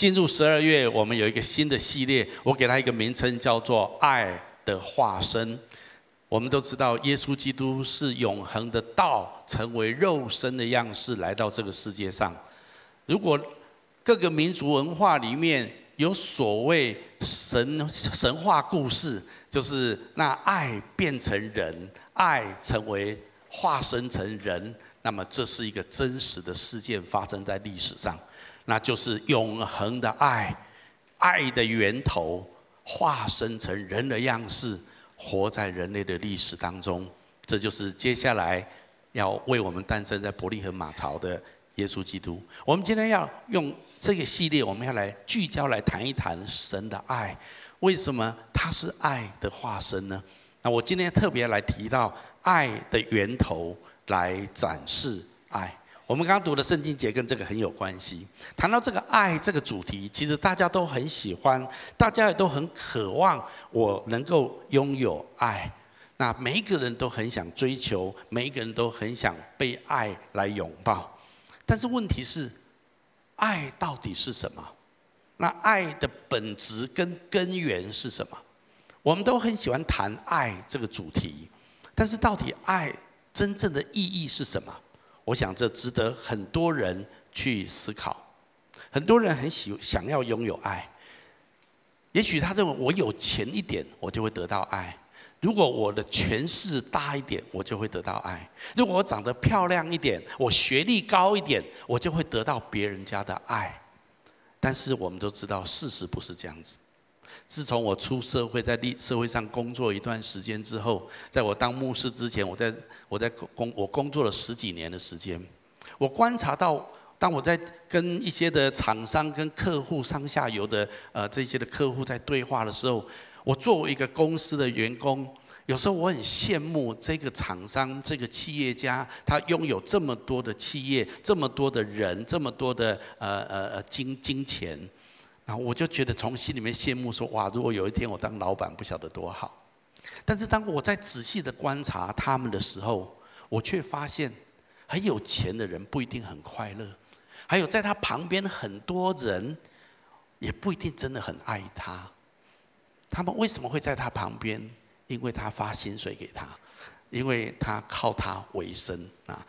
进入十二月，我们有一个新的系列，我给它一个名称，叫做“爱的化身”。我们都知道，耶稣基督是永恒的道，成为肉身的样式来到这个世界上。如果各个民族文化里面有所谓神神话故事，就是那爱变成人，爱成为化身成人，那么这是一个真实的事件发生在历史上。那就是永恒的爱，爱的源头化身成人的样式，活在人类的历史当中。这就是接下来要为我们诞生在伯利恒马槽的耶稣基督。我们今天要用这个系列，我们要来聚焦来谈一谈神的爱。为什么他是爱的化身呢？那我今天特别来提到爱的源头，来展示爱。我们刚刚读的圣经节跟这个很有关系。谈到这个爱这个主题，其实大家都很喜欢，大家也都很渴望我能够拥有爱。那每一个人都很想追求，每一个人都很想被爱来拥抱。但是问题是，爱到底是什么？那爱的本质跟根源是什么？我们都很喜欢谈爱这个主题，但是到底爱真正的意义是什么？我想这值得很多人去思考。很多人很喜想要拥有爱，也许他认为我有钱一点，我就会得到爱；如果我的权势大一点，我就会得到爱；如果我长得漂亮一点，我学历高一点，我就会得到别人家的爱。但是我们都知道，事实不是这样子。自从我出社会，在立社会上工作一段时间之后，在我当牧师之前，我在我在工我工作了十几年的时间，我观察到，当我在跟一些的厂商、跟客户上下游的呃这些的客户在对话的时候，我作为一个公司的员工，有时候我很羡慕这个厂商、这个企业家，他拥有这么多的企业、这么多的人、这么多的呃呃呃金金钱。然后我就觉得从心里面羡慕说，哇，如果有一天我当老板，不晓得多好。但是当我在仔细的观察他们的时候，我却发现很有钱的人不一定很快乐，还有在他旁边很多人也不一定真的很爱他。他们为什么会在他旁边？因为他发薪水给他，因为他靠他为生啊。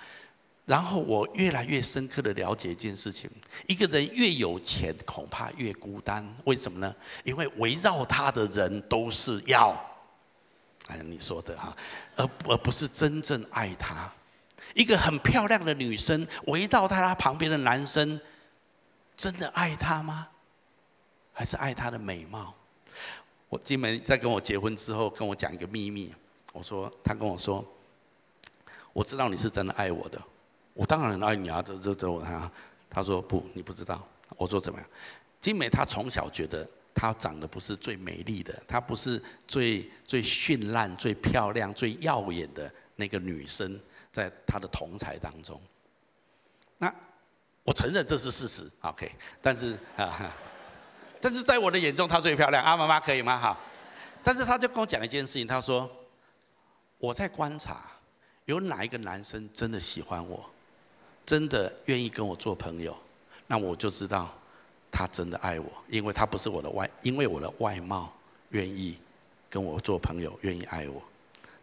然后我越来越深刻的了解一件事情：一个人越有钱，恐怕越孤单。为什么呢？因为围绕他的人都是要，哎，你说的哈，而而不是真正爱他。一个很漂亮的女生围绕在她旁边的男生，真的爱她吗？还是爱她的美貌？我金梅在跟我结婚之后跟我讲一个秘密，我说她跟我说，我知道你是真的爱我的。我当然爱你啊！这这这，我啊他说不，你不知道。我说怎么样？金美她从小觉得她长得不是最美丽的，她不是最最绚烂、最漂亮、最耀眼的那个女生，在她的同才当中。那我承认这是事实，OK。但是啊，但是在我的眼中，她最漂亮。啊，妈妈可以吗？哈。但是她就跟我讲一件事情，她说我在观察，有哪一个男生真的喜欢我？真的愿意跟我做朋友，那我就知道他真的爱我，因为他不是我的外，因为我的外貌愿意跟我做朋友，愿意爱我。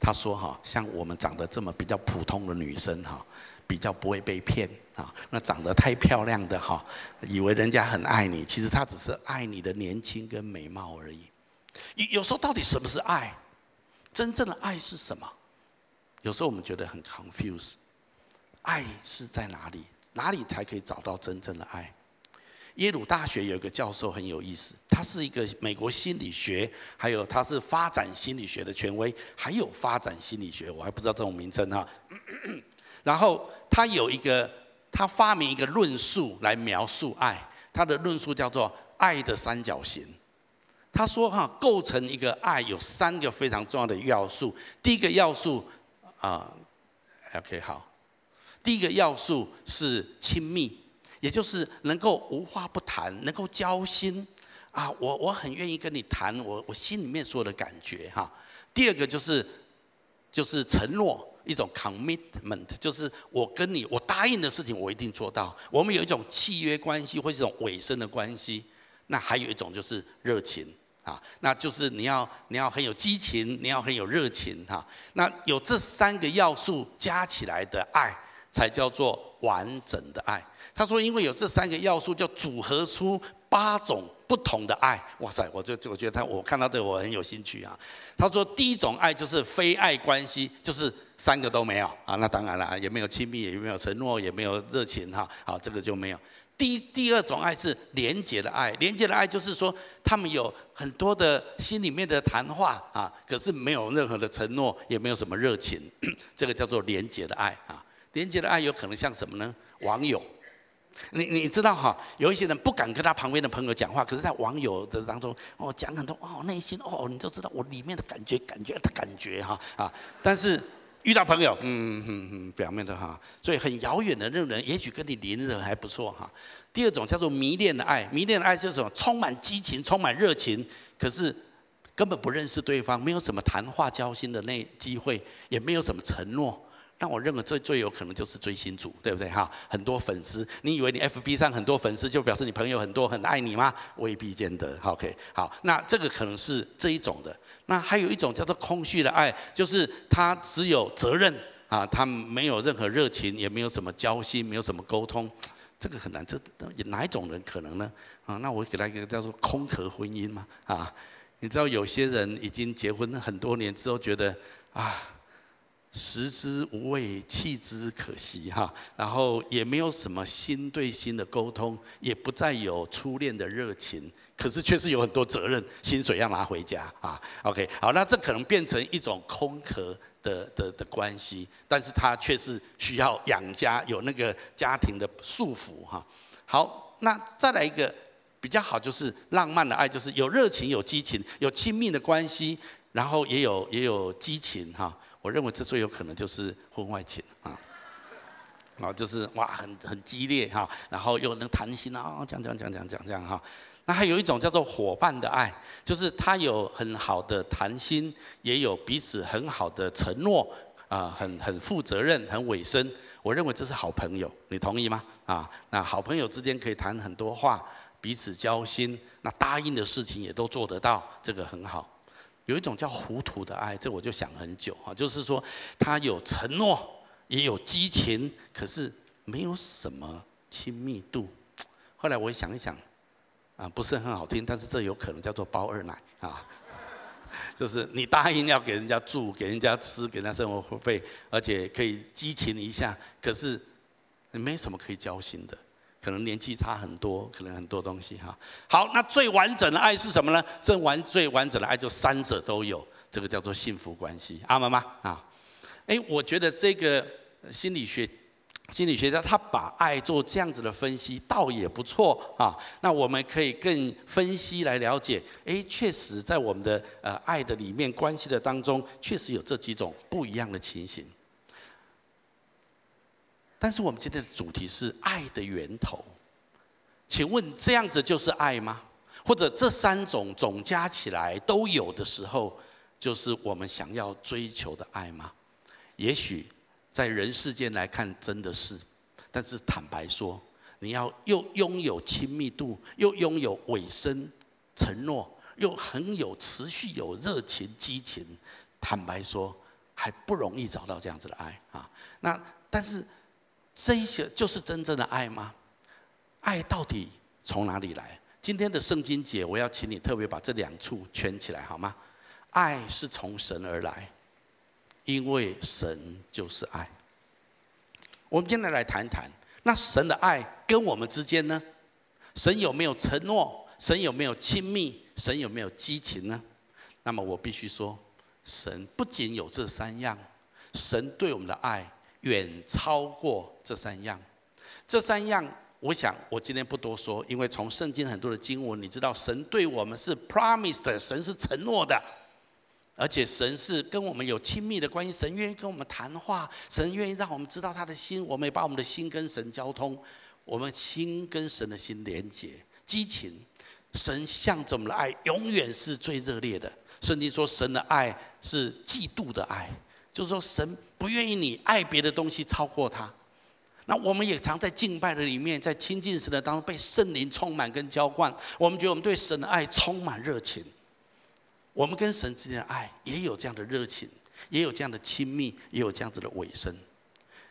他说哈，像我们长得这么比较普通的女生哈，比较不会被骗啊。那长得太漂亮的哈，以为人家很爱你，其实他只是爱你的年轻跟美貌而已。有有时候到底什么是爱？真正的爱是什么？有时候我们觉得很 confuse。爱是在哪里？哪里才可以找到真正的爱？耶鲁大学有一个教授很有意思，他是一个美国心理学，还有他是发展心理学的权威，还有发展心理学，我还不知道这种名称哈。然后他有一个，他发明一个论述来描述爱，他的论述叫做爱的三角形。他说哈，构成一个爱有三个非常重要的要素。第一个要素啊，OK 好。第一个要素是亲密，也就是能够无话不谈，能够交心啊，我我很愿意跟你谈我我心里面所有的感觉哈。第二个就是就是承诺，一种 commitment，就是我跟你我答应的事情我一定做到，我们有一种契约关系或是一种委身的关系。那还有一种就是热情啊，那就是你要你要很有激情，你要很有热情哈。那有这三个要素加起来的爱，才叫做完整的爱。他说，因为有这三个要素，就组合出八种不同的爱。哇塞，我就我觉得他，我看到这个我很有兴趣啊。他说，第一种爱就是非爱关系，就是三个都没有啊。那当然了，也没有亲密，也没有承诺，也没有热情哈。好，这个就没有。第第二种爱是连结的爱，连结的爱就是说，他们有很多的心里面的谈话啊，可是没有任何的承诺，也没有什么热情，这个叫做连结的爱啊。连接的爱有可能像什么呢？网友，你你知道哈，有一些人不敢跟他旁边的朋友讲话，可是在网友的当中，哦，讲很多哦，内心哦，你就知道我里面的感觉，感觉的感觉哈啊，但是。遇到朋友，嗯嗯嗯，表面的哈，所以很遥远的那种人，也许跟你邻人还不错哈。第二种叫做迷恋的爱，迷恋的爱是什么？充满激情，充满热情，可是根本不认识对方，没有什么谈话交心的那机会，也没有什么承诺。那我认为最最有可能就是追星族，对不对哈？很多粉丝，你以为你 FB 上很多粉丝就表示你朋友很多很爱你吗？未必见得。OK，好，那这个可能是这一种的。那还有一种叫做空虚的爱，就是他只有责任啊，他没有任何热情，也没有什么交心，没有什么沟通，这个很难。这哪一种人可能呢？啊，那我给他一个叫做空壳婚姻嘛。啊，你知道有些人已经结婚很多年之后，觉得啊。食之无味，弃之可惜哈。然后也没有什么心对心的沟通，也不再有初恋的热情，可是却是有很多责任，薪水要拿回家啊。OK，好，那这可能变成一种空壳的的的关系，但是它却是需要养家，有那个家庭的束缚哈。好，那再来一个比较好，就是浪漫的爱，就是有热情、有激情、有亲密的关系，然后也有也有激情哈。我认为这最有可能就是婚外情啊，啊，就是哇，很很激烈哈，然后又能谈心啊，讲讲讲讲讲讲哈。那还有一种叫做伙伴的爱，就是他有很好的谈心，也有彼此很好的承诺啊，很很负责任，很委身。我认为这是好朋友，你同意吗？啊，那好朋友之间可以谈很多话，彼此交心，那答应的事情也都做得到，这个很好。有一种叫糊涂的爱，这我就想很久哈，就是说他有承诺，也有激情，可是没有什么亲密度。后来我想一想，啊，不是很好听，但是这有可能叫做包二奶啊，就是你答应要给人家住、给人家吃、给人家生活费，而且可以激情一下，可是没什么可以交心的。可能年纪差很多，可能很多东西哈。好，那最完整的爱是什么呢？这完最完整的爱就三者都有，这个叫做幸福关系。阿妈妈？啊，哎，我觉得这个心理学心理学家他把爱做这样子的分析，倒也不错啊。那我们可以更分析来了解，哎，确实在我们的呃爱的里面关系的当中，确实有这几种不一样的情形。但是我们今天的主题是爱的源头，请问这样子就是爱吗？或者这三种总加起来都有的时候，就是我们想要追求的爱吗？也许在人世间来看真的是，但是坦白说，你要又拥有亲密度，又拥有尾声承诺，又很有持续有热情激情，坦白说还不容易找到这样子的爱啊。那但是。这一些就是真正的爱吗？爱到底从哪里来？今天的圣经节，我要请你特别把这两处圈起来，好吗？爱是从神而来，因为神就是爱。我们今天来谈一谈，那神的爱跟我们之间呢？神有没有承诺？神有没有亲密？神有没有激情呢？那么我必须说，神不仅有这三样，神对我们的爱。远超过这三样，这三样，我想我今天不多说，因为从圣经很多的经文，你知道神对我们是 promised，神是承诺的，而且神是跟我们有亲密的关系，神愿意跟我们谈话，神愿意让我们知道他的心，我们也把我们的心跟神交通，我们心跟神的心连接，激情，神向着我们的爱永远是最热烈的。圣经说神的爱是嫉妒的爱。就是说，神不愿意你爱别的东西超过他，那我们也常在敬拜的里面，在亲近神的当中被圣灵充满跟浇灌。我们觉得我们对神的爱充满热情。我们跟神之间的爱也有这样的热情，也有这样的亲密，也有这样子的委身。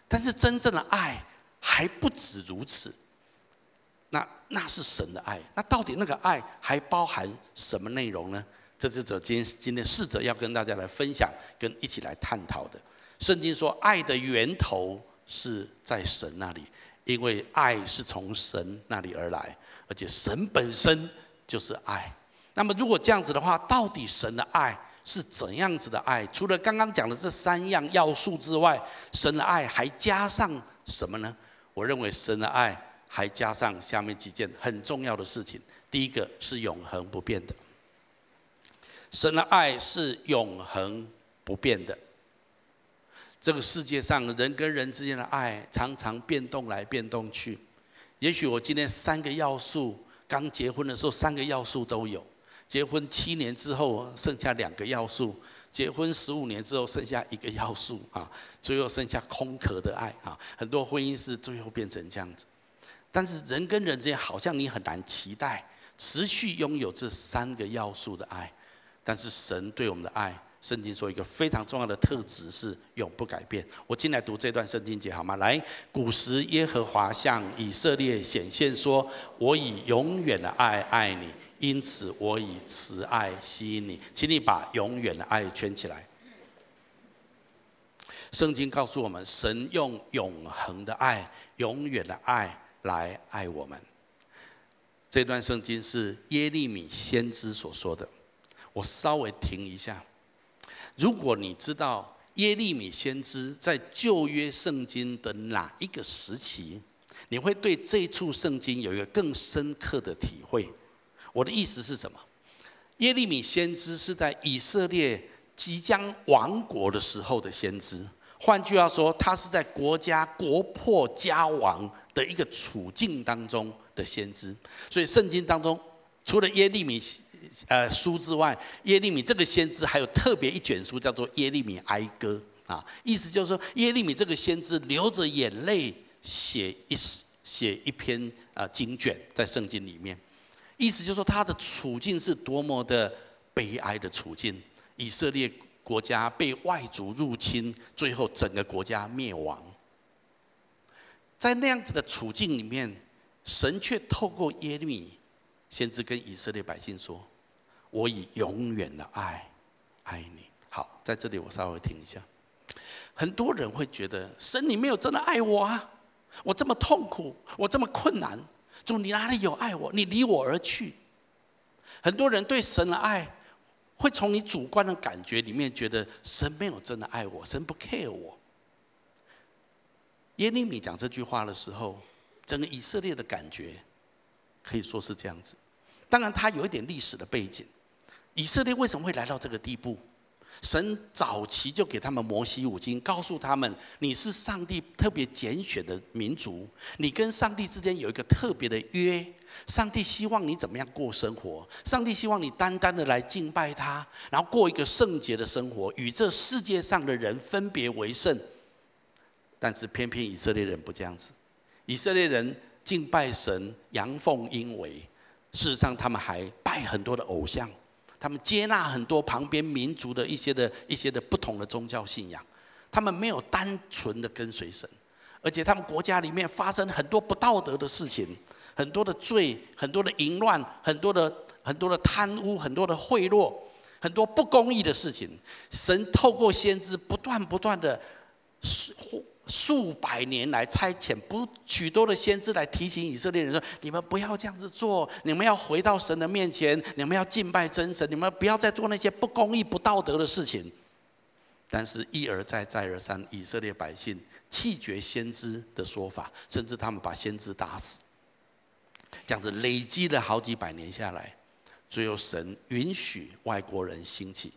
但是真正的爱还不止如此。那那是神的爱。那到底那个爱还包含什么内容呢？这是我今今天试着要跟大家来分享，跟一起来探讨的。圣经说，爱的源头是在神那里，因为爱是从神那里而来，而且神本身就是爱。那么如果这样子的话，到底神的爱是怎样子的爱？除了刚刚讲的这三样要素之外，神的爱还加上什么呢？我认为神的爱还加上下面几件很重要的事情。第一个是永恒不变的。神的爱是永恒不变的。这个世界上人跟人之间的爱常常变动来变动去。也许我今天三个要素，刚结婚的时候三个要素都有，结婚七年之后剩下两个要素，结婚十五年之后剩下一个要素啊，最后剩下空壳的爱啊。很多婚姻是最后变成这样子。但是人跟人之间好像你很难期待持续拥有这三个要素的爱。但是神对我们的爱，圣经说一个非常重要的特质是永不改变。我进来读这段圣经节好吗？来，古时耶和华向以色列显现说：“我以永远的爱爱你，因此我以慈爱吸引你。”请你把永远的爱圈起来。圣经告诉我们，神用永恒的爱、永远的爱来爱我们。这段圣经是耶利米先知所说的。我稍微停一下。如果你知道耶利米先知在旧约圣经的哪一个时期，你会对这一处圣经有一个更深刻的体会。我的意思是什么？耶利米先知是在以色列即将亡国的时候的先知。换句话说，他是在国家国破家亡的一个处境当中的先知。所以圣经当中，除了耶利米。呃，书之外，耶利米这个先知还有特别一卷书，叫做《耶利米哀歌》啊，意思就是说，耶利米这个先知流着眼泪写一写一篇呃经卷在圣经里面，意思就是说他的处境是多么的悲哀的处境，以色列国家被外族入侵，最后整个国家灭亡，在那样子的处境里面，神却透过耶利米先知跟以色列百姓说。我以永远的爱爱你。好，在这里我稍微停一下。很多人会觉得神，你没有真的爱我啊！我这么痛苦，我这么困难，主你哪里有爱我？你离我而去。很多人对神的爱，会从你主观的感觉里面觉得神没有真的爱我，神不 care 我。耶利米讲这句话的时候，整个以色列的感觉可以说是这样子。当然，他有一点历史的背景。以色列为什么会来到这个地步？神早期就给他们摩西五经，告诉他们：你是上帝特别拣选的民族，你跟上帝之间有一个特别的约。上帝希望你怎么样过生活？上帝希望你单单的来敬拜他，然后过一个圣洁的生活，与这世界上的人分别为圣。但是偏偏以色列人不这样子，以色列人敬拜神，阳奉阴违。事实上，他们还拜很多的偶像。他们接纳很多旁边民族的一些的一些的不同的宗教信仰，他们没有单纯的跟随神，而且他们国家里面发生很多不道德的事情，很多的罪，很多的淫乱，很多的很多的贪污，很多的贿赂，很多不公义的事情。神透过先知不断不断的数百年来差遣不许多的先知来提醒以色列人说：你们不要这样子做，你们要回到神的面前，你们要敬拜真神，你们不要再做那些不公义、不道德的事情。但是，一而再，再而三，以色列百姓弃绝先知的说法，甚至他们把先知打死。这样子累积了好几百年下来，最后神允许外国人兴起。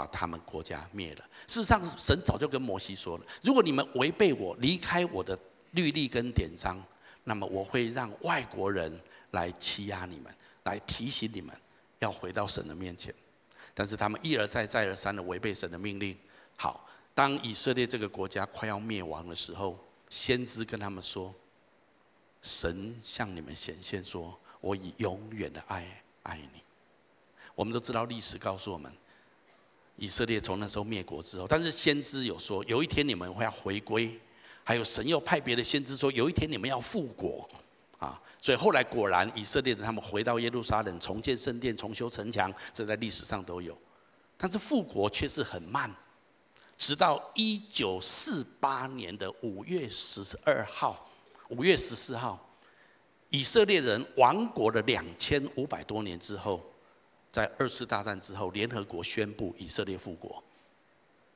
把他们国家灭了。事实上，神早就跟摩西说了：如果你们违背我，离开我的律例跟典章，那么我会让外国人来欺压你们，来提醒你们要回到神的面前。但是他们一而再、再而三的违背神的命令。好，当以色列这个国家快要灭亡的时候，先知跟他们说：“神向你们显现，说我以永远的爱爱你。”我们都知道历史告诉我们，以色列从那时候灭国之后，但是先知有说，有一天你们会要回归，还有神又派别的先知说，有一天你们要复国。啊，所以后来果然以色列人他们回到耶路撒冷，重建圣殿，重修城墙，这在历史上都有。但是复国却是很慢，直到一九四八年的五月十二号，五月十四号，以色列人亡国了两千五百多年之后，在二次大战之后，联合国宣布以色列复国。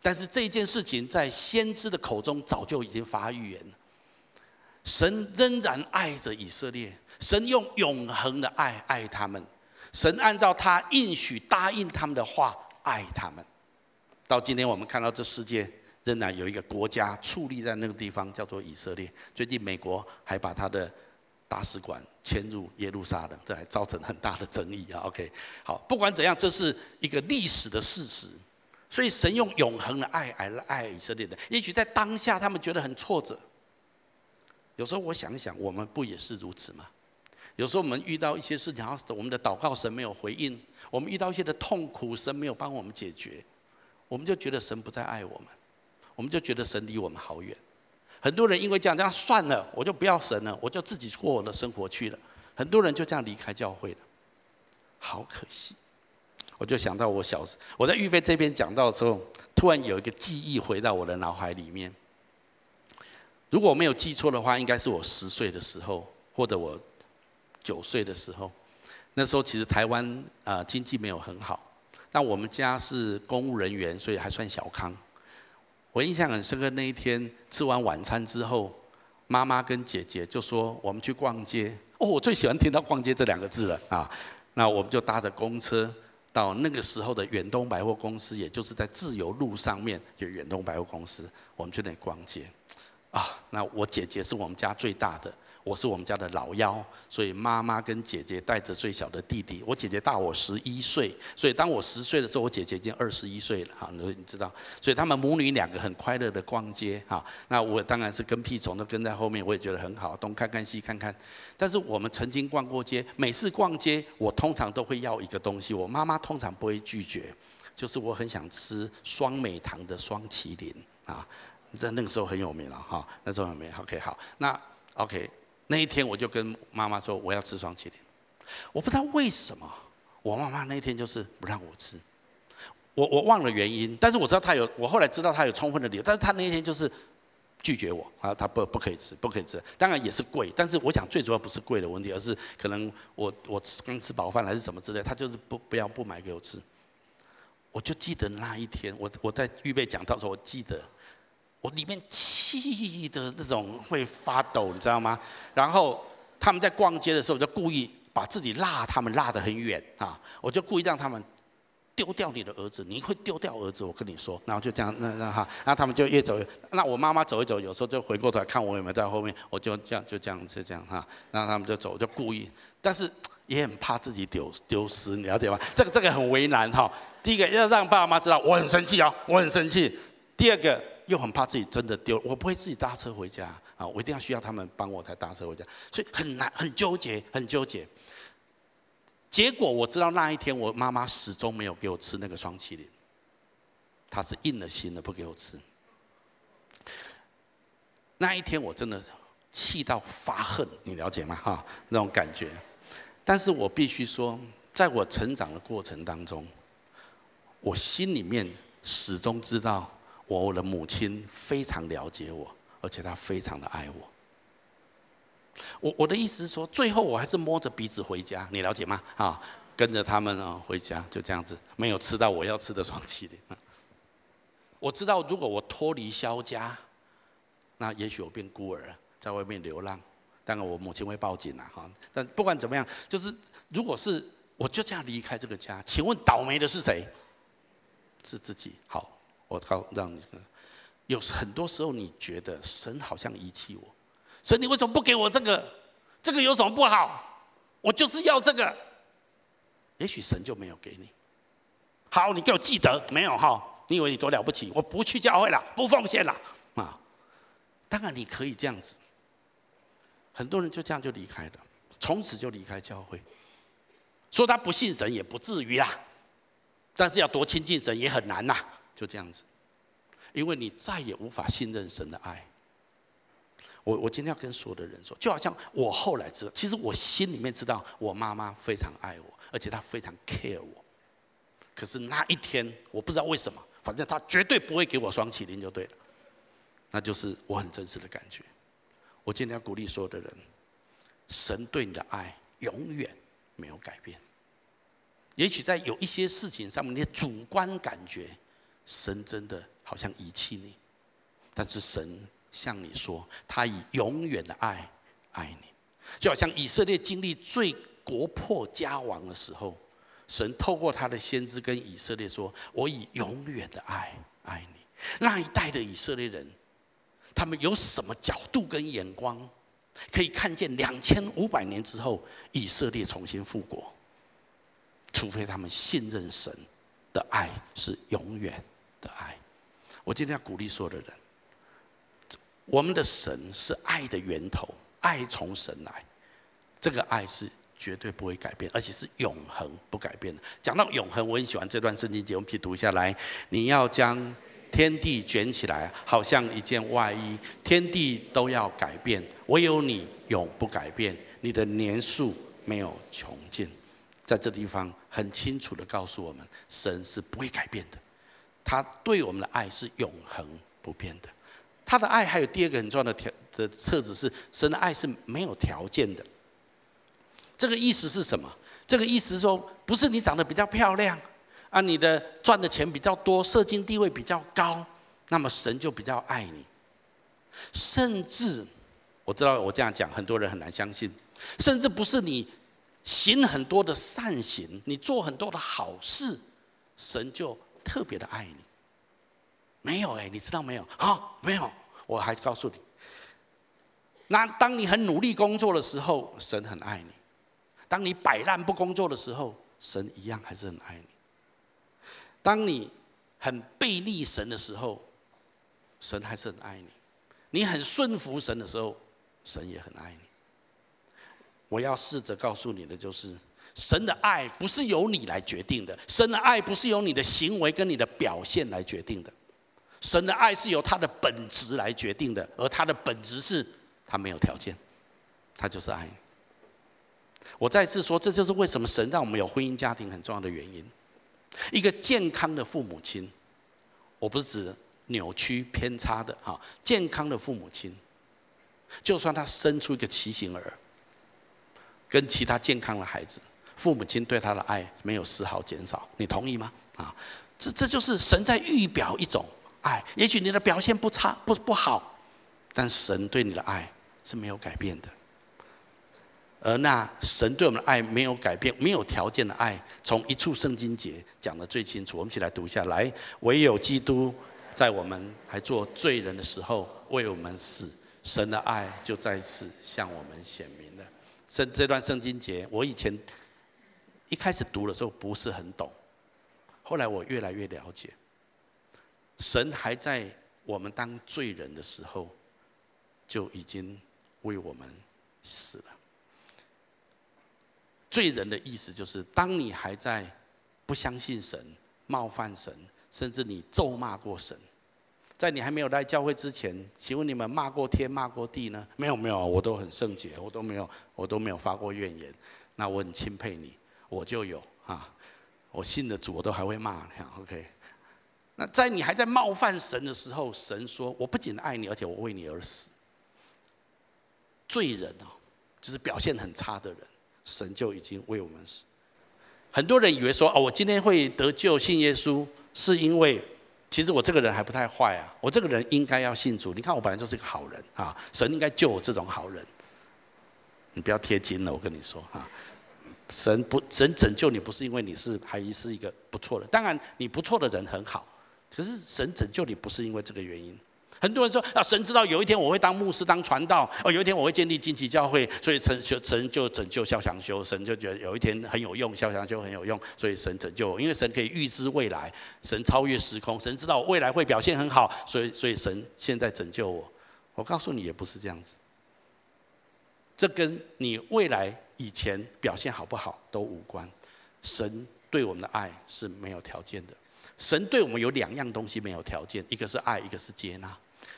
但是这件事情在先知的口中早就已经发预言。神仍然爱着以色列，神用永恒的爱爱他们，神按照他应许答应他们的话爱他们。到今天我们看到这世界仍然有一个国家矗立在那个地方，叫做以色列。最近美国还把他的大使馆迁入耶路撒冷，这还造成很大的争议啊。OK，好，不管怎样，这是一个历史的事实。所以神用永恒的爱来爱以色列的，也许在当下他们觉得很挫折。有时候我想想，我们不也是如此吗？有时候我们遇到一些事情，我们的祷告神没有回应；我们遇到一些的痛苦，神没有帮我们解决，我们就觉得神不再爱我们，我们就觉得神离我们好远。很多人因为这样，这样算了，我就不要神了，我就自己过我的生活去了。很多人就这样离开教会了，好可惜。我就想到我小时，我在预备这边讲到的时候，突然有一个记忆回到我的脑海里面。如果我没有记错的话，应该是我十岁的时候，或者我九岁的时候。那时候其实台湾啊、呃、经济没有很好，但我们家是公务人员，所以还算小康。我印象很深刻，那一天吃完晚餐之后，妈妈跟姐姐就说我们去逛街。哦，我最喜欢听到“逛街”这两个字了啊！那我们就搭着公车到那个时候的远东百货公司，也就是在自由路上面有远东百货公司，我们去那里逛街。啊，那我姐姐是我们家最大的，我是我们家的老幺，所以妈妈跟姐姐带着最小的弟弟。我姐姐大我十一岁，所以当我十岁的时候，我姐姐已经二十一岁了。哈，你知道，所以他们母女两个很快乐的逛街。哈，那我当然是跟屁虫都跟在后面，我也觉得很好，东看看西看看。但是我们曾经逛过街，每次逛街，我通常都会要一个东西，我妈妈通常不会拒绝，就是我很想吃双美堂的双麒麟啊。在那个时候很有名了哈，那时候很有名。OK，好，那 OK，那一天我就跟妈妈说我要吃双麒麟。我不知道为什么，我妈妈那一天就是不让我吃。我我忘了原因，但是我知道她有，我后来知道她有充分的理由。但是她那一天就是拒绝我啊，她不不可以吃，不可以吃。当然也是贵，但是我想最主要不是贵的问题，而是可能我我刚吃饱饭还是什么之类，她就是不不要不买给我吃。我就记得那一天，我我在预备讲到时候，我记得。我里面气的那种会发抖，你知道吗？然后他们在逛街的时候，我就故意把自己拉他们拉得很远啊！我就故意让他们丢掉你的儿子，你会丢掉儿子，我跟你说。然后就这样，那那哈，然后他们就越走越，那我妈妈走一走，有时候就回过头来看我有没有在后面，我就这样就这样就这样哈，然后他们就走，就故意，但是也很怕自己丢丢失，你了解吗？这个这个很为难哈。第一个要让爸爸妈妈知道我很生气哦，我很生气。第二个。又很怕自己真的丢，我不会自己搭车回家啊！我一定要需要他们帮我才搭车回家，所以很难，很纠结，很纠结。结果我知道那一天，我妈妈始终没有给我吃那个双麒麟，她是硬了心了不给我吃。那一天我真的气到发恨，你了解吗？哈，那种感觉。但是我必须说，在我成长的过程当中，我心里面始终知道。我的母亲非常了解我，而且她非常的爱我。我我的意思是说，最后我还是摸着鼻子回家，你了解吗？啊，跟着他们啊回家，就这样子，没有吃到我要吃的双麒麟。我知道，如果我脱离萧家，那也许我变孤儿，在外面流浪。当然，我母亲会报警了哈。但不管怎么样，就是如果是我就这样离开这个家，请问倒霉的是谁？是自己。好。我告让你，有很多时候你觉得神好像遗弃我，神你为什么不给我这个？这个有什么不好？我就是要这个。也许神就没有给你。好，你给我记得没有哈？你以为你多了不起？我不去教会了，不奉献了啊！当然你可以这样子。很多人就这样就离开了，从此就离开教会。说他不信神也不至于啦，但是要多亲近神也很难呐，就这样子。因为你再也无法信任神的爱。我我今天要跟所有的人说，就好像我后来知道，其实我心里面知道，我妈妈非常爱我，而且她非常 care 我。可是那一天，我不知道为什么，反正她绝对不会给我双麒麟就对了。那就是我很真实的感觉。我今天要鼓励所有的人，神对你的爱永远没有改变。也许在有一些事情上面，你的主观感觉，神真的好像遗弃你，但是神。向你说，他以永远的爱爱你，就好像以色列经历最国破家亡的时候，神透过他的先知跟以色列说：“我以永远的爱爱你。”那一代的以色列人，他们有什么角度跟眼光，可以看见两千五百年之后以色列重新复国？除非他们信任神的爱是永远的爱。我今天要鼓励所有的人。我们的神是爱的源头，爱从神来，这个爱是绝对不会改变，而且是永恒不改变的。讲到永恒，我很喜欢这段圣经节，我们一起读下来。你要将天地卷起来，好像一件外衣，天地都要改变，唯有你永不改变，你的年数没有穷尽。在这地方很清楚的告诉我们，神是不会改变的，他对我们的爱是永恒不变的。他的爱还有第二个很重要的条的特质是，神的爱是没有条件的。这个意思是什么？这个意思说，不是你长得比较漂亮啊，你的赚的钱比较多，社经地位比较高，那么神就比较爱你。甚至我知道我这样讲，很多人很难相信。甚至不是你行很多的善行，你做很多的好事，神就特别的爱你。没有哎，你知道没有？好，没有。我还告诉你，那当你很努力工作的时候，神很爱你；当你摆烂不工作的时候，神一样还是很爱你；当你很背逆神的时候，神还是很爱你；你很顺服神的时候，神也很爱你。我要试着告诉你的就是，神的爱不是由你来决定的，神的爱不是由你的行为跟你的表现来决定的。神的爱是由他的本质来决定的，而他的本质是，他没有条件，他就是爱。我再次说，这就是为什么神让我们有婚姻家庭很重要的原因。一个健康的父母亲，我不是指扭曲偏差的哈，健康的父母亲，就算他生出一个畸形儿，跟其他健康的孩子，父母亲对他的爱没有丝毫减少，你同意吗？啊，这这就是神在预表一种。爱，也许你的表现不差，不不好，但神对你的爱是没有改变的。而那神对我们的爱没有改变，没有条件的爱，从一处圣经节讲得最清楚。我们一起来读一下，来，唯有基督在我们还做罪人的时候为我们死，神的爱就再次向我们显明了。圣这段圣经节，我以前一开始读的时候不是很懂，后来我越来越了解。神还在我们当罪人的时候，就已经为我们死了。罪人的意思就是，当你还在不相信神、冒犯神，甚至你咒骂过神，在你还没有来教会之前，请问你们骂过天、骂过地呢？没有，没有，我都很圣洁，我都没有，我都没有发过怨言。那我很钦佩你，我就有啊，我信的主，我都还会骂你。OK。那在你还在冒犯神的时候，神说：“我不仅爱你，而且我为你而死。”罪人哦，就是表现很差的人，神就已经为我们死。很多人以为说：“哦，我今天会得救信耶稣，是因为其实我这个人还不太坏啊，我这个人应该要信主。你看我本来就是一个好人啊，神应该救我这种好人。”你不要贴金了，我跟你说啊，神不神拯救你，不是因为你是还是一个不错的，当然你不错的人很好。可是神拯救你不是因为这个原因。很多人说啊，神知道有一天我会当牧师、当传道，哦，有一天我会建立经济教会，所以神就神就拯救肖祥修，神就觉得有一天很有用，肖祥修很有用，所以神拯救我。因为神可以预知未来，神超越时空，神知道我未来会表现很好，所以所以神现在拯救我。我告诉你，也不是这样子。这跟你未来以前表现好不好都无关。神对我们的爱是没有条件的。神对我们有两样东西没有条件，一个是爱，一个是接纳。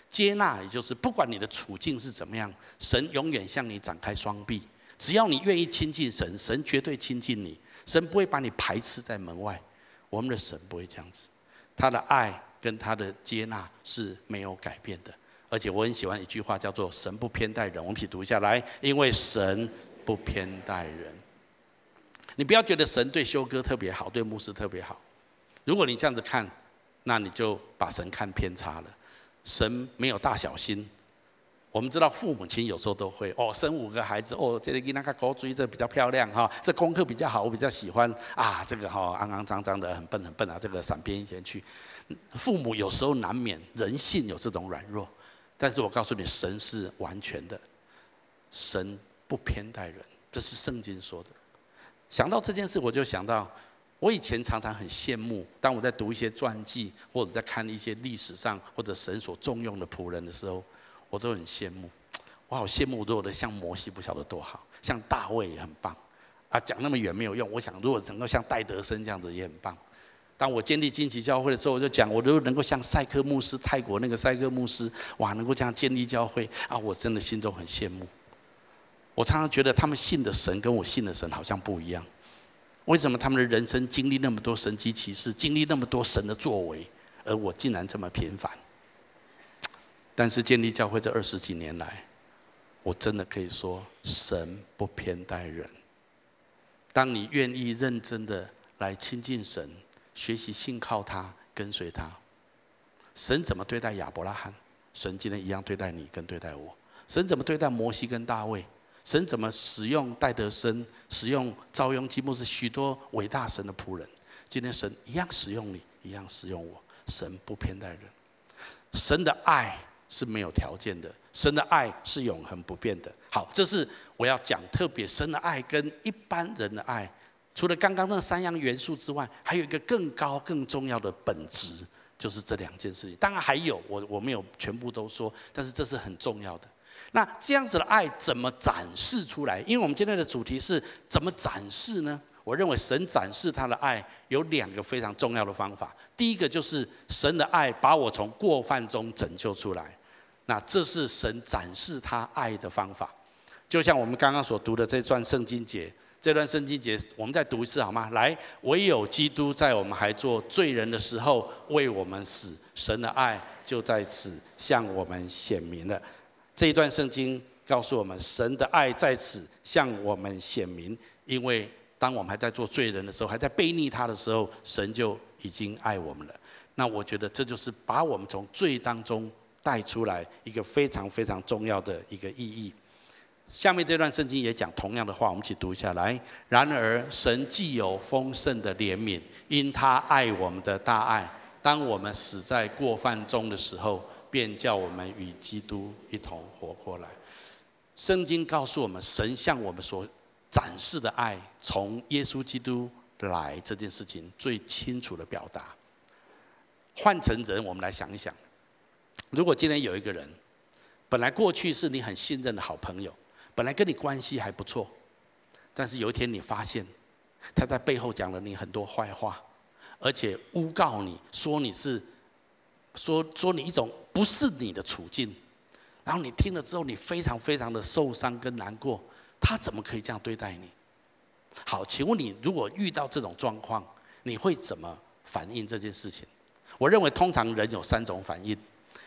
接纳也就是不管你的处境是怎么样，神永远向你展开双臂。只要你愿意亲近神，神绝对亲近你。神不会把你排斥在门外。我们的神不会这样子，他的爱跟他的接纳是没有改变的。而且我很喜欢一句话，叫做“神不偏待人”。我们一起读一下来，因为神不偏待人。你不要觉得神对修哥特别好，对牧师特别好。如果你这样子看，那你就把神看偏差了。神没有大小心。我们知道父母亲有时候都会哦，生五个孩子哦，这个给那个狗追这比较漂亮哈，这功课比较好，我比较喜欢啊，这个哈肮肮脏脏的很笨很笨啊，这个闪边前去。父母有时候难免人性有这种软弱。但是我告诉你，神是完全的，神不偏待人，这是圣经说的。想到这件事，我就想到，我以前常常很羡慕，当我在读一些传记，或者在看一些历史上或者神所重用的仆人的时候，我都很羡慕。我好羡慕，如果的像摩西，不晓得多好，像大卫也很棒。啊，讲那么远没有用。我想，如果能够像戴德生这样子，也很棒。当我建立荆棘教会的时候，我就讲，我如果能够像赛克牧师，泰国那个赛克牧师，哇，能够这样建立教会啊，我真的心中很羡慕。我常常觉得他们信的神跟我信的神好像不一样。为什么他们的人生经历那么多神迹奇事，经历那么多神的作为，而我竟然这么平凡？但是建立教会这二十几年来，我真的可以说，神不偏待人。当你愿意认真的来亲近神。学习信靠他，跟随他。神怎么对待亚伯拉罕，神今天一样对待你，跟对待我。神怎么对待摩西跟大卫，神怎么使用戴德生，使用赵雍基牧师许多伟大神的仆人，今天神一样使用你，一样使用我。神不偏待人，神的爱是没有条件的，神的爱是永恒不变的。好，这是我要讲特别神的爱跟一般人的爱。除了刚刚那三样元素之外，还有一个更高、更重要的本质，就是这两件事情。当然还有，我我没有全部都说，但是这是很重要的。那这样子的爱怎么展示出来？因为我们今天的主题是怎么展示呢？我认为神展示他的爱有两个非常重要的方法。第一个就是神的爱把我从过犯中拯救出来，那这是神展示他爱的方法。就像我们刚刚所读的这段圣经节。这段圣经节，我们再读一次好吗？来，唯有基督在我们还做罪人的时候为我们死，神的爱就在此向我们显明了。这一段圣经告诉我们，神的爱在此向我们显明，因为当我们还在做罪人的时候，还在悖逆他的时候，神就已经爱我们了。那我觉得这就是把我们从罪当中带出来一个非常非常重要的一个意义。下面这段圣经也讲同样的话，我们一起读下来。然而，神既有丰盛的怜悯，因他爱我们的大爱，当我们死在过犯中的时候，便叫我们与基督一同活过来。圣经告诉我们，神向我们所展示的爱，从耶稣基督来这件事情最清楚的表达。换成人，我们来想一想，如果今天有一个人，本来过去是你很信任的好朋友。本来跟你关系还不错，但是有一天你发现他在背后讲了你很多坏话，而且诬告你说你是说说你一种不是你的处境，然后你听了之后你非常非常的受伤跟难过，他怎么可以这样对待你？好，请问你如果遇到这种状况，你会怎么反应这件事情？我认为通常人有三种反应，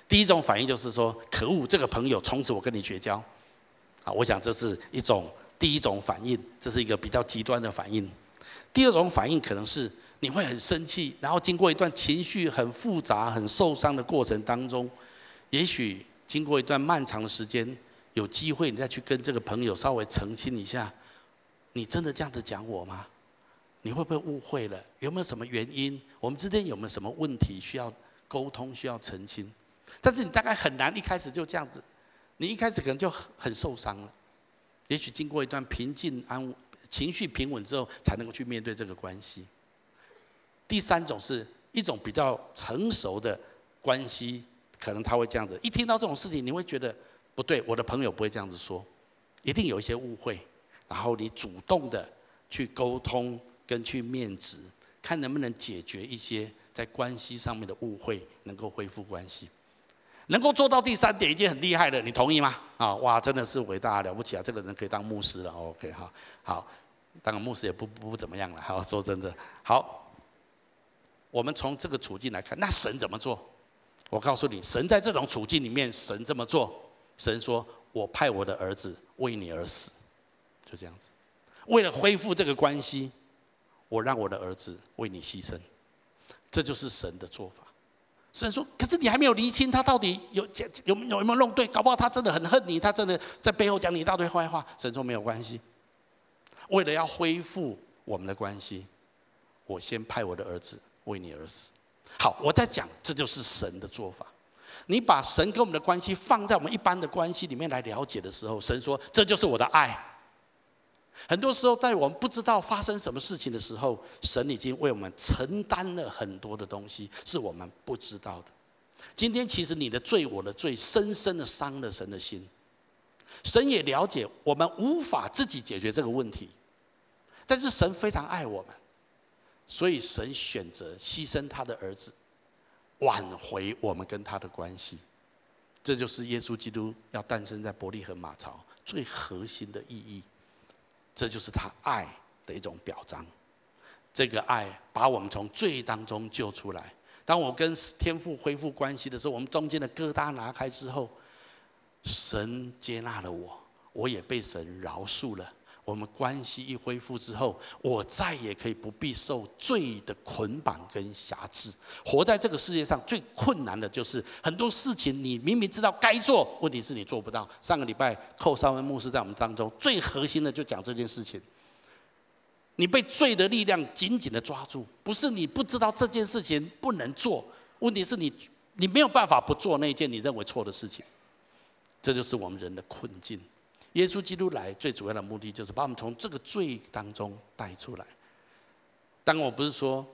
第一种反应就是说可恶，这个朋友从此我跟你绝交。啊，我想这是一种第一种反应，这是一个比较极端的反应。第二种反应可能是你会很生气，然后经过一段情绪很复杂、很受伤的过程当中，也许经过一段漫长的时间，有机会你再去跟这个朋友稍微澄清一下，你真的这样子讲我吗？你会不会误会了？有没有什么原因？我们之间有没有什么问题需要沟通、需要澄清？但是你大概很难一开始就这样子。你一开始可能就很受伤了，也许经过一段平静安、情绪平稳之后，才能够去面对这个关系。第三种是一种比较成熟的关系可能他会这样子。一听到这种事情，你会觉得不对，我的朋友不会这样子说，一定有一些误会。然后你主动的去沟通跟去面质，看能不能解决一些在关系上面的误会，能够恢复关系。能够做到第三点已经很厉害了，你同意吗？啊，哇，真的是伟大了不起啊！这个人可以当牧师了。OK，好，好，当个牧师也不不怎么样了。好，说真的，好，我们从这个处境来看，那神怎么做？我告诉你，神在这种处境里面，神这么做，神说：“我派我的儿子为你而死。”就这样子，为了恢复这个关系，我让我的儿子为你牺牲，这就是神的做法。神说：“可是你还没有厘清他到底有有有有没有弄对，搞不好他真的很恨你，他真的在背后讲你一大堆坏话。”神说：“没有关系，为了要恢复我们的关系，我先派我的儿子为你而死。”好，我在讲，这就是神的做法。你把神跟我们的关系放在我们一般的关系里面来了解的时候，神说：“这就是我的爱。”很多时候，在我们不知道发生什么事情的时候，神已经为我们承担了很多的东西，是我们不知道的。今天，其实你的罪，我的罪，深深的伤了神的心。神也了解我们无法自己解决这个问题，但是神非常爱我们，所以神选择牺牲他的儿子，挽回我们跟他的关系。这就是耶稣基督要诞生在伯利恒马槽最核心的意义。这就是他爱的一种表彰，这个爱把我们从罪当中救出来。当我跟天父恢复关系的时候，我们中间的疙瘩拿开之后，神接纳了我，我也被神饶恕了。我们关系一恢复之后，我再也可以不必受罪的捆绑跟辖制。活在这个世界上最困难的就是很多事情，你明明知道该做，问题是你做不到。上个礼拜寇绍恩牧师在我们当中最核心的就讲这件事情。你被罪的力量紧紧的抓住，不是你不知道这件事情不能做，问题是你你没有办法不做那件你认为错的事情。这就是我们人的困境。耶稣基督来最主要的目的，就是把我们从这个罪当中带出来。当，我不是说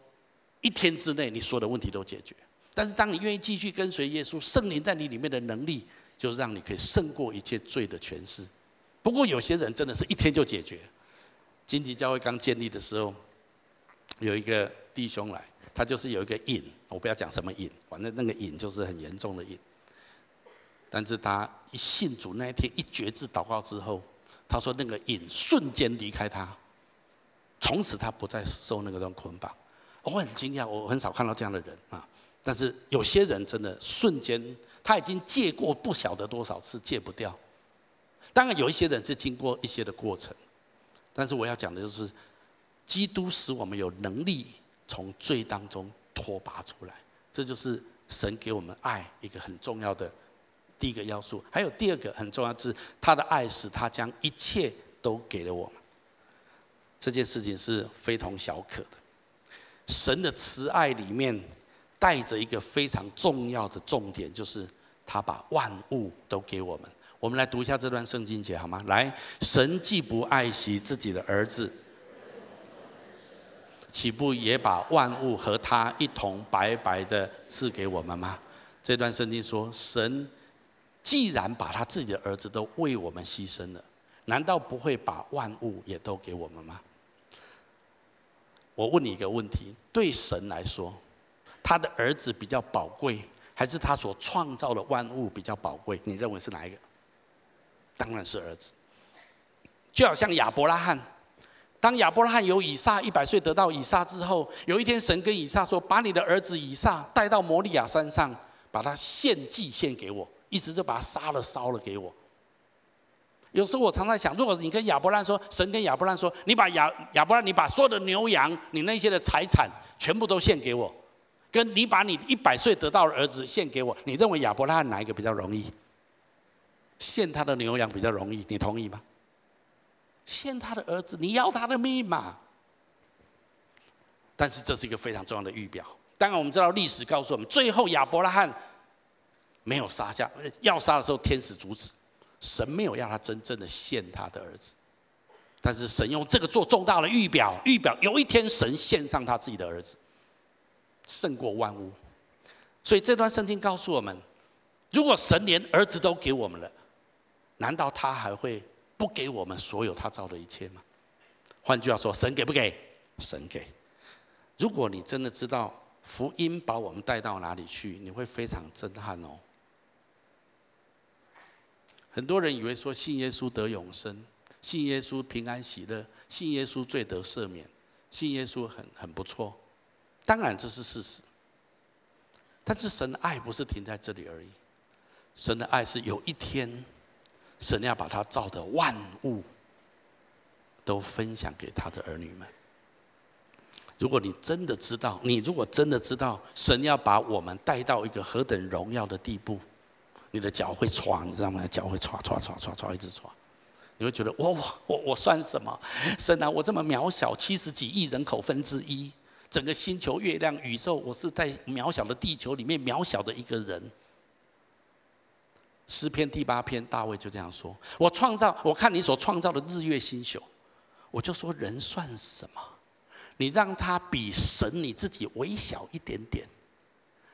一天之内你所有的问题都解决，但是当你愿意继续跟随耶稣，圣灵在你里面的能力，就是让你可以胜过一切罪的权势。不过，有些人真的是一天就解决。荆棘教会刚建立的时候，有一个弟兄来，他就是有一个瘾，我不要讲什么瘾，反正那个瘾就是很严重的瘾。但是他信主那一天一决志祷告之后，他说那个瘾瞬间离开他，从此他不再受那个种捆绑。我很惊讶，我很少看到这样的人啊。但是有些人真的瞬间他已经戒过不晓得多少次戒不掉。当然有一些人是经过一些的过程，但是我要讲的就是，基督使我们有能力从罪当中脱拔出来，这就是神给我们爱一个很重要的。第一个要素，还有第二个很重要，是他的爱使他将一切都给了我们。这件事情是非同小可的。神的慈爱里面带着一个非常重要的重点，就是他把万物都给我们。我们来读一下这段圣经节好吗？来，神既不爱惜自己的儿子，岂不也把万物和他一同白白的赐给我们吗？这段圣经说神。既然把他自己的儿子都为我们牺牲了，难道不会把万物也都给我们吗？我问你一个问题：对神来说，他的儿子比较宝贵，还是他所创造的万物比较宝贵？你认为是哪一个？当然是儿子。就好像亚伯拉罕，当亚伯拉罕有以撒一百岁得到以撒之后，有一天神跟以撒说：“把你的儿子以撒带到摩利亚山上，把他献祭献给我。”意思就把他杀了烧了给我。有时候我常常想，如果你跟亚伯兰说，神跟亚伯兰说，你把亚亚伯兰，你把所有的牛羊，你那些的财产全部都献给我，跟你把你一百岁得到的儿子献给我，你认为亚伯拉罕哪一个比较容易？献他的牛羊比较容易，你同意吗？献他的儿子，你要他的命嘛？但是这是一个非常重要的预表。当然我们知道历史告诉我们，最后亚伯拉罕。没有杀下，要杀的时候天使阻止，神没有要他真正的献他的儿子，但是神用这个做重大的预表，预表有一天神献上他自己的儿子，胜过万物。所以这段圣经告诉我们，如果神连儿子都给我们了，难道他还会不给我们所有他造的一切吗？换句话说，神给不给？神给。如果你真的知道福音把我们带到哪里去，你会非常震撼哦。很多人以为说信耶稣得永生，信耶稣平安喜乐，信耶稣罪得赦免，信耶稣很很不错。当然这是事实，但是神的爱不是停在这里而已。神的爱是有一天，神要把他造的万物都分享给他的儿女们。如果你真的知道，你如果真的知道，神要把我们带到一个何等荣耀的地步。你的脚会唰，你知道吗？脚会唰唰唰唰唰一直唰，你会觉得我我我我算什么？神啊，我这么渺小，七十几亿人口分之一，整个星球、月亮、宇宙，我是在渺小的地球里面渺小的一个人。诗篇第八篇，大卫就这样说：我创造，我看你所创造的日月星宿，我就说人算什么？你让他比神你自己微小一点点，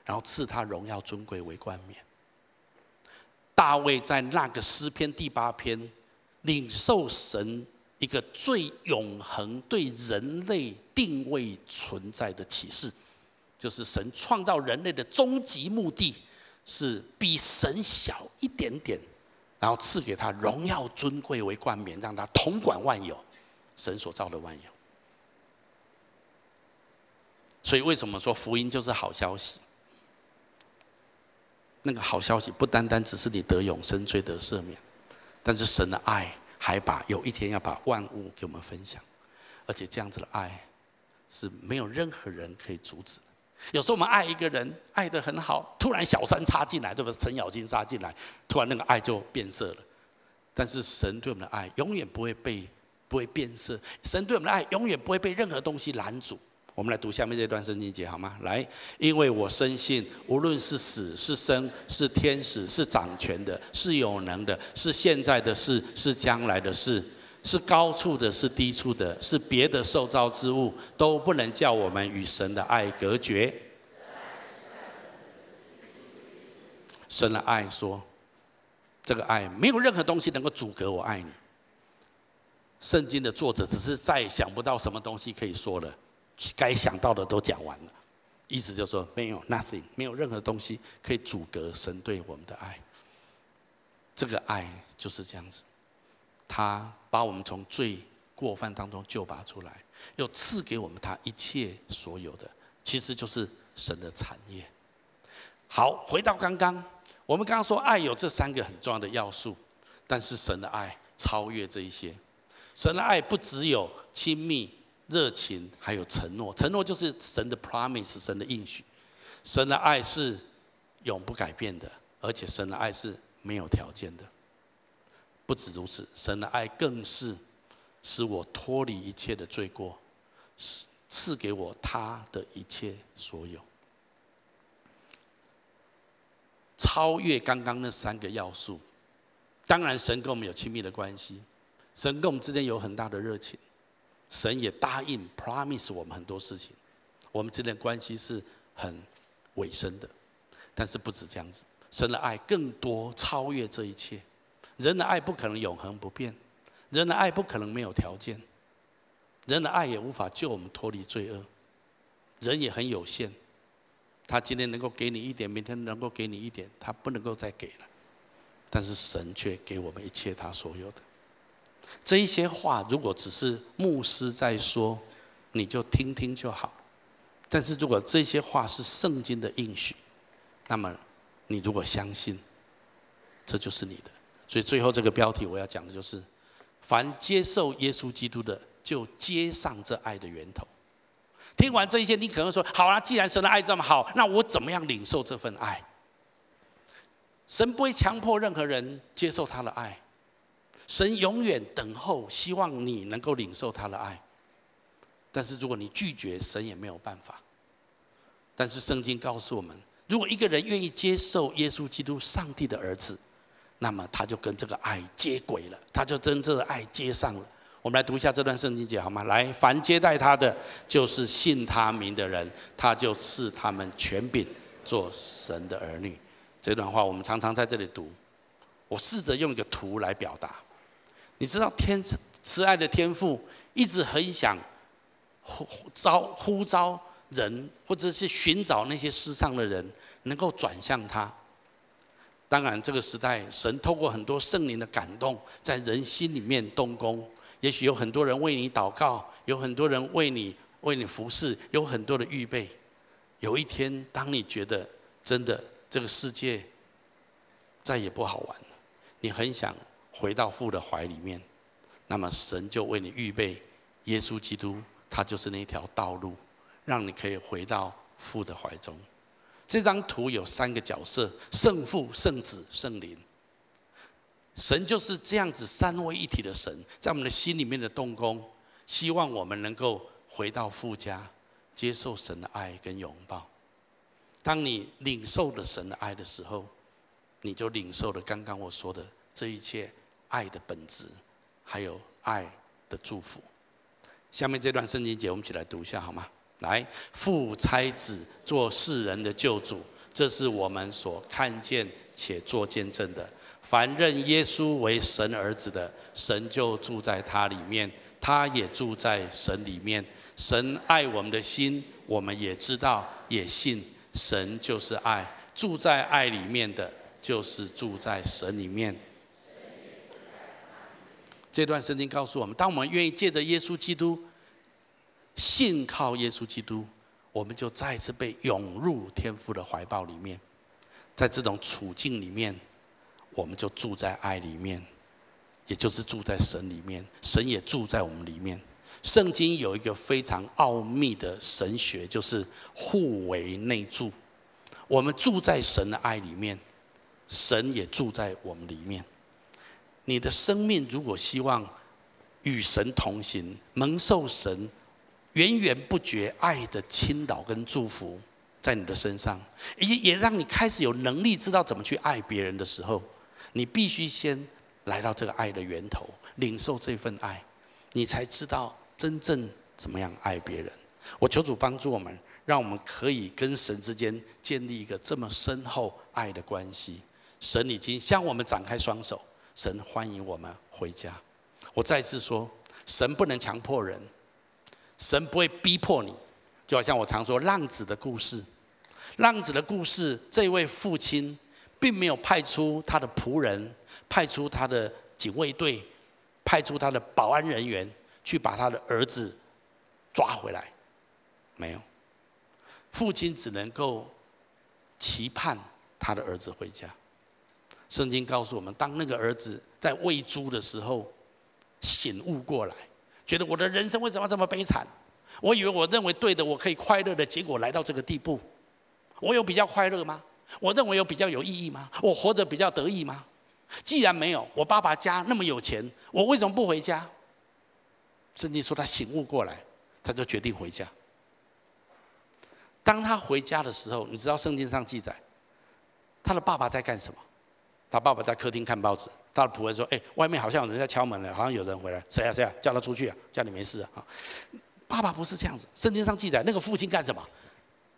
然后赐他荣耀尊贵为冠冕。大卫在那个诗篇第八篇，领受神一个最永恒对人类定位存在的启示，就是神创造人类的终极目的是比神小一点点，然后赐给他荣耀尊贵为冠冕，让他统管万有，神所造的万有。所以为什么说福音就是好消息？那个好消息不单单只是你得永生、罪得赦免，但是神的爱还把有一天要把万物给我们分享，而且这样子的爱是没有任何人可以阻止。有时候我们爱一个人爱得很好，突然小三插进来，对不对？程咬金插进来，突然那个爱就变色了。但是神对我们的爱永远不会被不会变色，神对我们的爱永远不会被任何东西拦阻。我们来读下面这段圣经节好吗？来，因为我深信，无论是死是生，是天使，是掌权的，是有能的，是现在的事，是将来的事，是高处的，是低处的，是别的受造之物，都不能叫我们与神的爱隔绝。神的爱说，这个爱没有任何东西能够阻隔我爱你。圣经的作者只是再也想不到什么东西可以说了。该想到的都讲完了，意思就是说没有 nothing，没有任何东西可以阻隔神对我们的爱。这个爱就是这样子，他把我们从最过犯当中救拔出来，又赐给我们他一切所有的，其实就是神的产业。好，回到刚刚，我们刚刚说爱有这三个很重要的要素，但是神的爱超越这一些，神的爱不只有亲密。热情还有承诺，承诺就是神的 promise，神的应许。神的爱是永不改变的，而且神的爱是没有条件的。不止如此，神的爱更是使我脱离一切的罪过，赐赐给我他的一切所有，超越刚刚那三个要素。当然，神跟我们有亲密的关系，神跟我们之间有很大的热情。神也答应 promise 我们很多事情，我们之间的关系是很委身的，但是不止这样子，神的爱更多超越这一切。人的爱不可能永恒不变，人的爱不可能没有条件，人的爱也无法救我们脱离罪恶。人也很有限，他今天能够给你一点，明天能够给你一点，他不能够再给了，但是神却给我们一切他所有的。这一些话，如果只是牧师在说，你就听听就好。但是如果这些话是圣经的应许，那么你如果相信，这就是你的。所以最后这个标题我要讲的就是：凡接受耶稣基督的，就接上这爱的源头。听完这一些，你可能说：好啊，既然神的爱这么好，那我怎么样领受这份爱？神不会强迫任何人接受他的爱。神永远等候，希望你能够领受他的爱。但是如果你拒绝，神也没有办法。但是圣经告诉我们，如果一个人愿意接受耶稣基督，上帝的儿子，那么他就跟这个爱接轨了，他就真正的爱接上了。我们来读一下这段圣经节好吗？来，凡接待他的，就是信他名的人，他就赐他们权柄做神的儿女。这段话我们常常在这里读。我试着用一个图来表达。你知道天慈慈爱的天父一直很想呼召呼召人，或者是寻找那些世上的人，能够转向他。当然，这个时代神透过很多圣灵的感动，在人心里面动工。也许有很多人为你祷告，有很多人为你为你服侍，有很多的预备。有一天，当你觉得真的这个世界再也不好玩了，你很想回到父的怀里面，那么神就为你预备耶稣基督，他就是那条道路，让你可以回到父的怀中。这张图有三个角色：圣父、圣子、圣灵。神就是这样子三位一体的神，在我们的心里面的动工，希望我们能够回到父家，接受神的爱跟拥抱。当你领受了神的爱的时候，你就领受了刚刚我说的这一切爱的本质，还有爱的祝福。下面这段圣经节，我们一起来读一下好吗？来，父差子做世人的救主，这是我们所看见且做见证的。凡认耶稣为神儿子的，神就住在他里面，他也住在神里面。神爱我们的心，我们也知道，也信。神就是爱，住在爱里面的，就是住在神里面。这段圣经告诉我们，当我们愿意借着耶稣基督，信靠耶稣基督，我们就再次被涌入天父的怀抱里面。在这种处境里面。我们就住在爱里面，也就是住在神里面，神也住在我们里面。圣经有一个非常奥秘的神学，就是互为内住。我们住在神的爱里面，神也住在我们里面。你的生命如果希望与神同行，蒙受神源源不绝爱的倾倒跟祝福在你的身上，也也让你开始有能力知道怎么去爱别人的时候。你必须先来到这个爱的源头，领受这份爱，你才知道真正怎么样爱别人。我求主帮助我们，让我们可以跟神之间建立一个这么深厚爱的关系。神已经向我们展开双手，神欢迎我们回家。我再次说，神不能强迫人，神不会逼迫你。就好像我常说浪子的故事，浪子的故事，这位父亲。并没有派出他的仆人，派出他的警卫队，派出他的保安人员去把他的儿子抓回来，没有。父亲只能够期盼他的儿子回家。圣经告诉我们，当那个儿子在喂猪的时候，醒悟过来，觉得我的人生为什么这么悲惨？我以为我认为对的，我可以快乐的，结果来到这个地步，我有比较快乐吗？我认为有比较有意义吗？我活着比较得意吗？既然没有，我爸爸家那么有钱，我为什么不回家？圣经说他醒悟过来，他就决定回家。当他回家的时候，你知道圣经上记载，他的爸爸在干什么？他爸爸在客厅看报纸。他的仆人说：“哎，外面好像有人在敲门了，好像有人回来。谁啊谁啊？叫他出去啊！家里没事啊！”爸爸不是这样子。圣经上记载，那个父亲干什么？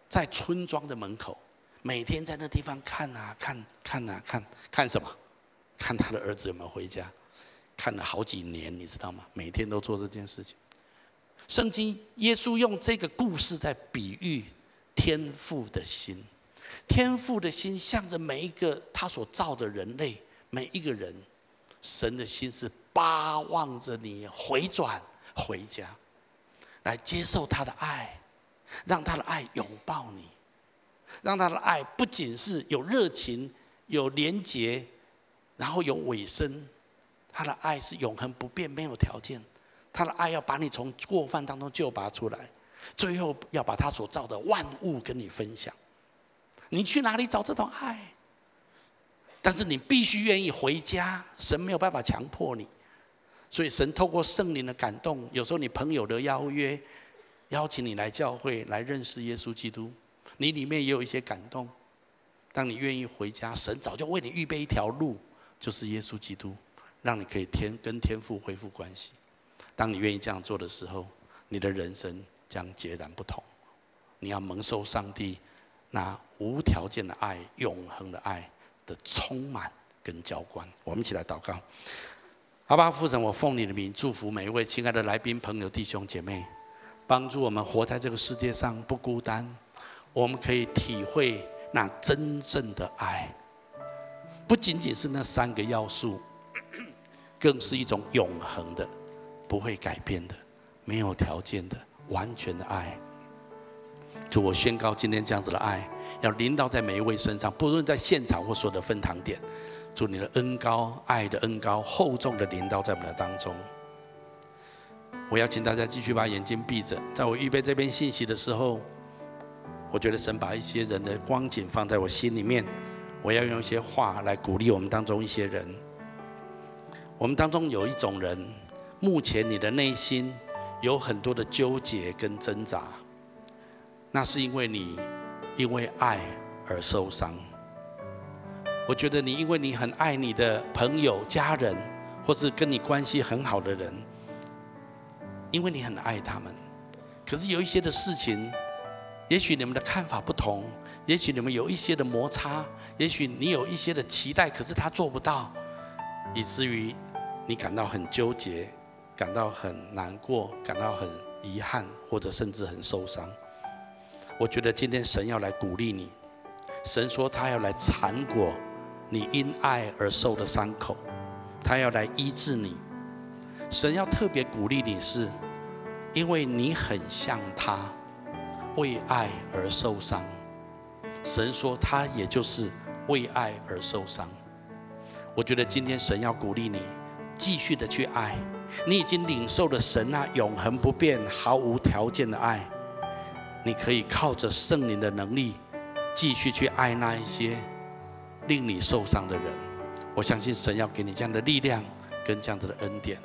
在村庄的门口。每天在那地方看啊看，看啊看，看什么？看他的儿子有没有回家？看了好几年，你知道吗？每天都做这件事情。圣经耶稣用这个故事在比喻天父的心，天父的心向着每一个他所造的人类，每一个人，神的心是巴望着你回转回家，来接受他的爱，让他的爱拥抱你。让他的爱不仅是有热情、有廉洁，然后有尾声，他的爱是永恒不变、没有条件。他的爱要把你从过犯当中救拔出来，最后要把他所造的万物跟你分享。你去哪里找这种爱？但是你必须愿意回家，神没有办法强迫你。所以神透过圣灵的感动，有时候你朋友的邀约，邀请你来教会来认识耶稣基督。你里面也有一些感动，当你愿意回家，神早就为你预备一条路，就是耶稣基督，让你可以天跟天父恢复关系。当你愿意这样做的时候，你的人生将截然不同。你要蒙受上帝那无条件的爱、永恒的爱的充满跟浇灌。我们一起来祷告。阿爸父神，我奉你的名祝福每一位亲爱的来宾、朋友、弟兄姐妹，帮助我们活在这个世界上不孤单。我们可以体会那真正的爱，不仅仅是那三个要素，更是一种永恒的、不会改变的、没有条件的、完全的爱。主，我宣告今天这样子的爱要临到在每一位身上，不论在现场或所有的分堂点。祝你的恩高，爱的恩高，厚重的临到在我们的当中。我要请大家继续把眼睛闭着。在我预备这篇信息的时候，我觉得神把一些人的光景放在我心里面。我要用一些话来鼓励我们当中一些人。我们当中有一种人，目前你的内心有很多的纠结跟挣扎，那是因为你因为爱而受伤。我觉得你，因为你很爱你的朋友、家人，或是跟你关系很好的人，因为你很爱他们，可是有一些的事情，也许你们的看法不同，也许你们有一些的摩擦，也许你有一些的期待，可是他做不到，以至于你感到很纠结，感到很难过，感到很遗憾，或者甚至很受伤。我觉得今天神要来鼓励你，神说他要来缠裹。你因爱而受的伤口，他要来医治你。神要特别鼓励你，是因为你很像他，为爱而受伤。神说他也就是为爱而受伤。我觉得今天神要鼓励你，继续的去爱。你已经领受了神那永恒不变、毫无条件的爱，你可以靠着圣灵的能力，继续去爱那一些。令你受伤的人，我相信神要给你这样的力量跟这样子的恩典。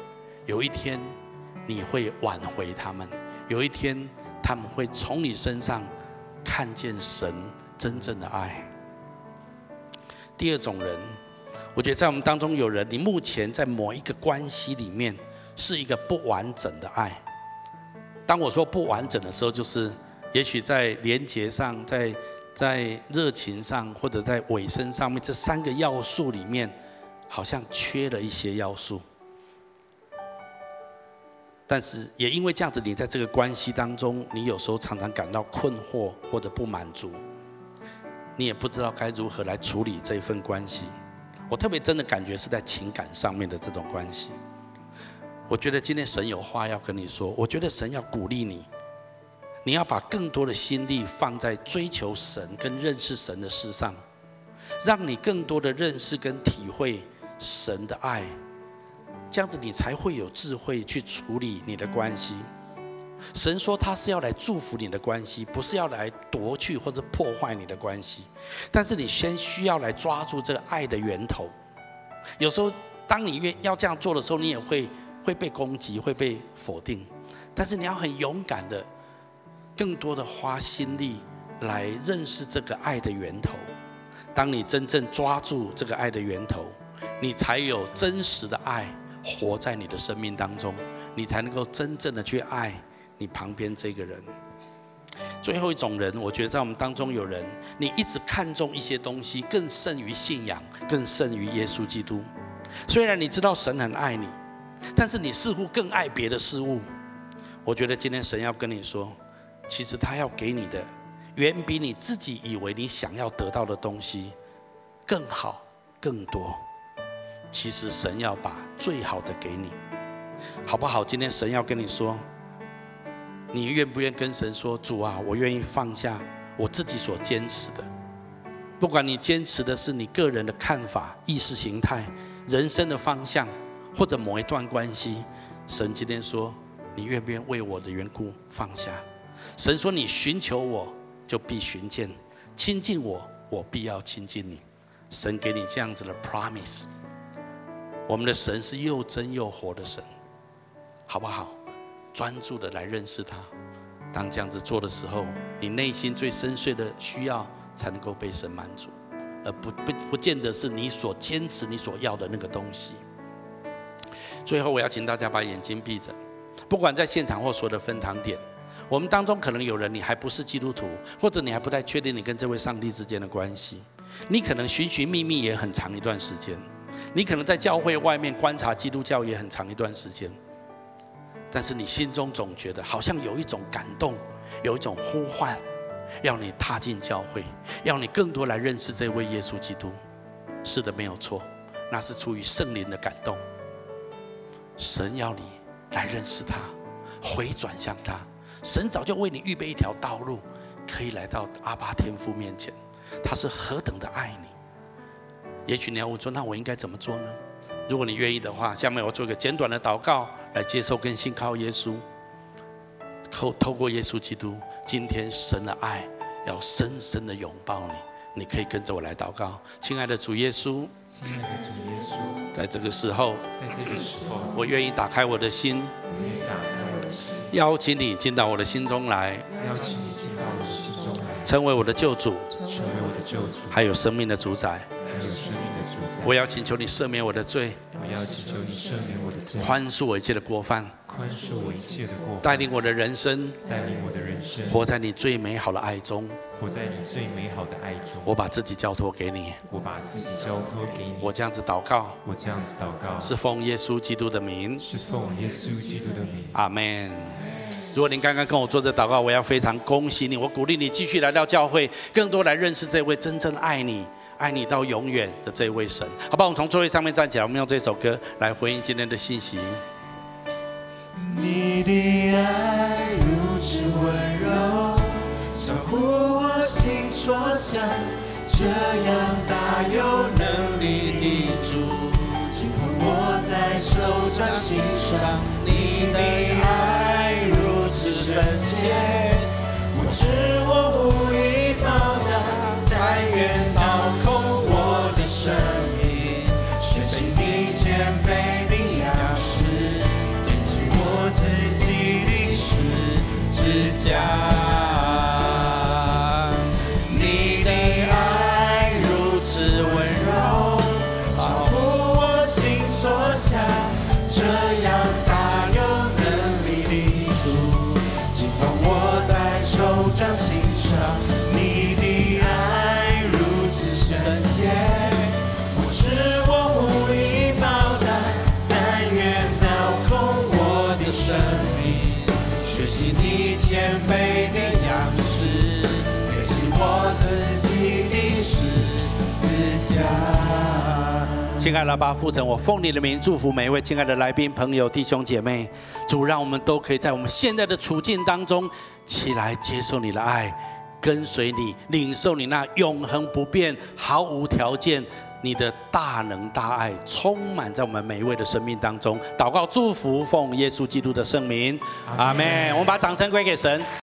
有一天，你会挽回他们；有一天，他们会从你身上看见神真正的爱。第二种人，我觉得在我们当中有人，你目前在某一个关系里面是一个不完整的爱。当我说不完整的时候，就是也许在连结上，在。在热情上，或者在尾声上面，这三个要素里面，好像缺了一些要素。但是也因为这样子，你在这个关系当中，你有时候常常感到困惑或者不满足，你也不知道该如何来处理这份关系。我特别真的感觉是在情感上面的这种关系。我觉得今天神有话要跟你说，我觉得神要鼓励你。你要把更多的心力放在追求神跟认识神的事上，让你更多的认识跟体会神的爱，这样子你才会有智慧去处理你的关系。神说他是要来祝福你的关系，不是要来夺去或者破坏你的关系。但是你先需要来抓住这个爱的源头。有时候当你愿要这样做的时候，你也会会被攻击，会被否定。但是你要很勇敢的。更多的花心力来认识这个爱的源头。当你真正抓住这个爱的源头，你才有真实的爱活在你的生命当中，你才能够真正的去爱你旁边这个人。最后一种人，我觉得在我们当中有人，你一直看重一些东西，更胜于信仰，更胜于耶稣基督。虽然你知道神很爱你，但是你似乎更爱别的事物。我觉得今天神要跟你说。其实他要给你的，远比你自己以为你想要得到的东西更好、更多。其实神要把最好的给你，好不好？今天神要跟你说，你愿不愿意跟神说：“主啊，我愿意放下我自己所坚持的，不管你坚持的是你个人的看法、意识形态、人生的方向，或者某一段关系。”神今天说：“你愿不愿意为我的缘故放下？”神说：“你寻求我，就必寻见；亲近我，我必要亲近你。”神给你这样子的 promise。我们的神是又真又活的神，好不好？专注的来认识他。当这样子做的时候，你内心最深邃的需要才能够被神满足，而不不不见得是你所坚持、你所要的那个东西。最后，我要请大家把眼睛闭着，不管在现场或所有的分堂点。我们当中可能有人你还不是基督徒，或者你还不太确定你跟这位上帝之间的关系。你可能寻寻觅觅也很长一段时间，你可能在教会外面观察基督教也很长一段时间，但是你心中总觉得好像有一种感动，有一种呼唤，要你踏进教会，要你更多来认识这位耶稣基督。是的，没有错，那是出于圣灵的感动。神要你来认识他，回转向他。神早就为你预备一条道路，可以来到阿巴天父面前。他是何等的爱你。也许你要问说，那我应该怎么做呢？如果你愿意的话，下面我做一个简短的祷告，来接受跟信靠耶稣。透透过耶稣基督，今天神的爱要深深的拥抱你。你可以跟着我来祷告，亲爱的主耶稣，亲爱的主耶稣，在这个时候，在这个时候，我愿意打开我的心，我愿意打开我的心，邀请你进到我的心中来，邀请你进到我的心中来，成为我的救主，成为我的救主，还有生命的主宰，还有生命的主宰。我要请求你赦免我的罪，我要请求你赦免我的罪，宽恕我一切的过犯，宽恕我一切的过犯，带领我的人生，带领我的人生，活在你最美好的爱中。活在你最美好的爱中，我把自己交托给你，我把自己交托给你。我这样子祷告，我这样子祷告，是奉耶稣基督的名，是奉耶稣基督的名。阿门。如果您刚刚跟我做这祷告，我要非常恭喜你，我鼓励你继续来到教会，更多来认识这位真正爱你、爱你到永远的这位神。好吧，我们从座位上面站起来，我们用这首歌来回应今天的信息。你的爱如此温柔，守护我。心所想，这样大有能力的主，紧捧我在手掌心上。你的爱如此深切，我知我亲爱的阿爸父神，我奉你的名祝福每一位亲爱的来宾、朋友、弟兄姐妹。主，让我们都可以在我们现在的处境当中起来接受你的爱，跟随你，领受你那永恒不变、毫无条件、你的大能大爱，充满在我们每一位的生命当中。祷告祝福，奉耶稣基督的圣名，阿门。我们把掌声归给神。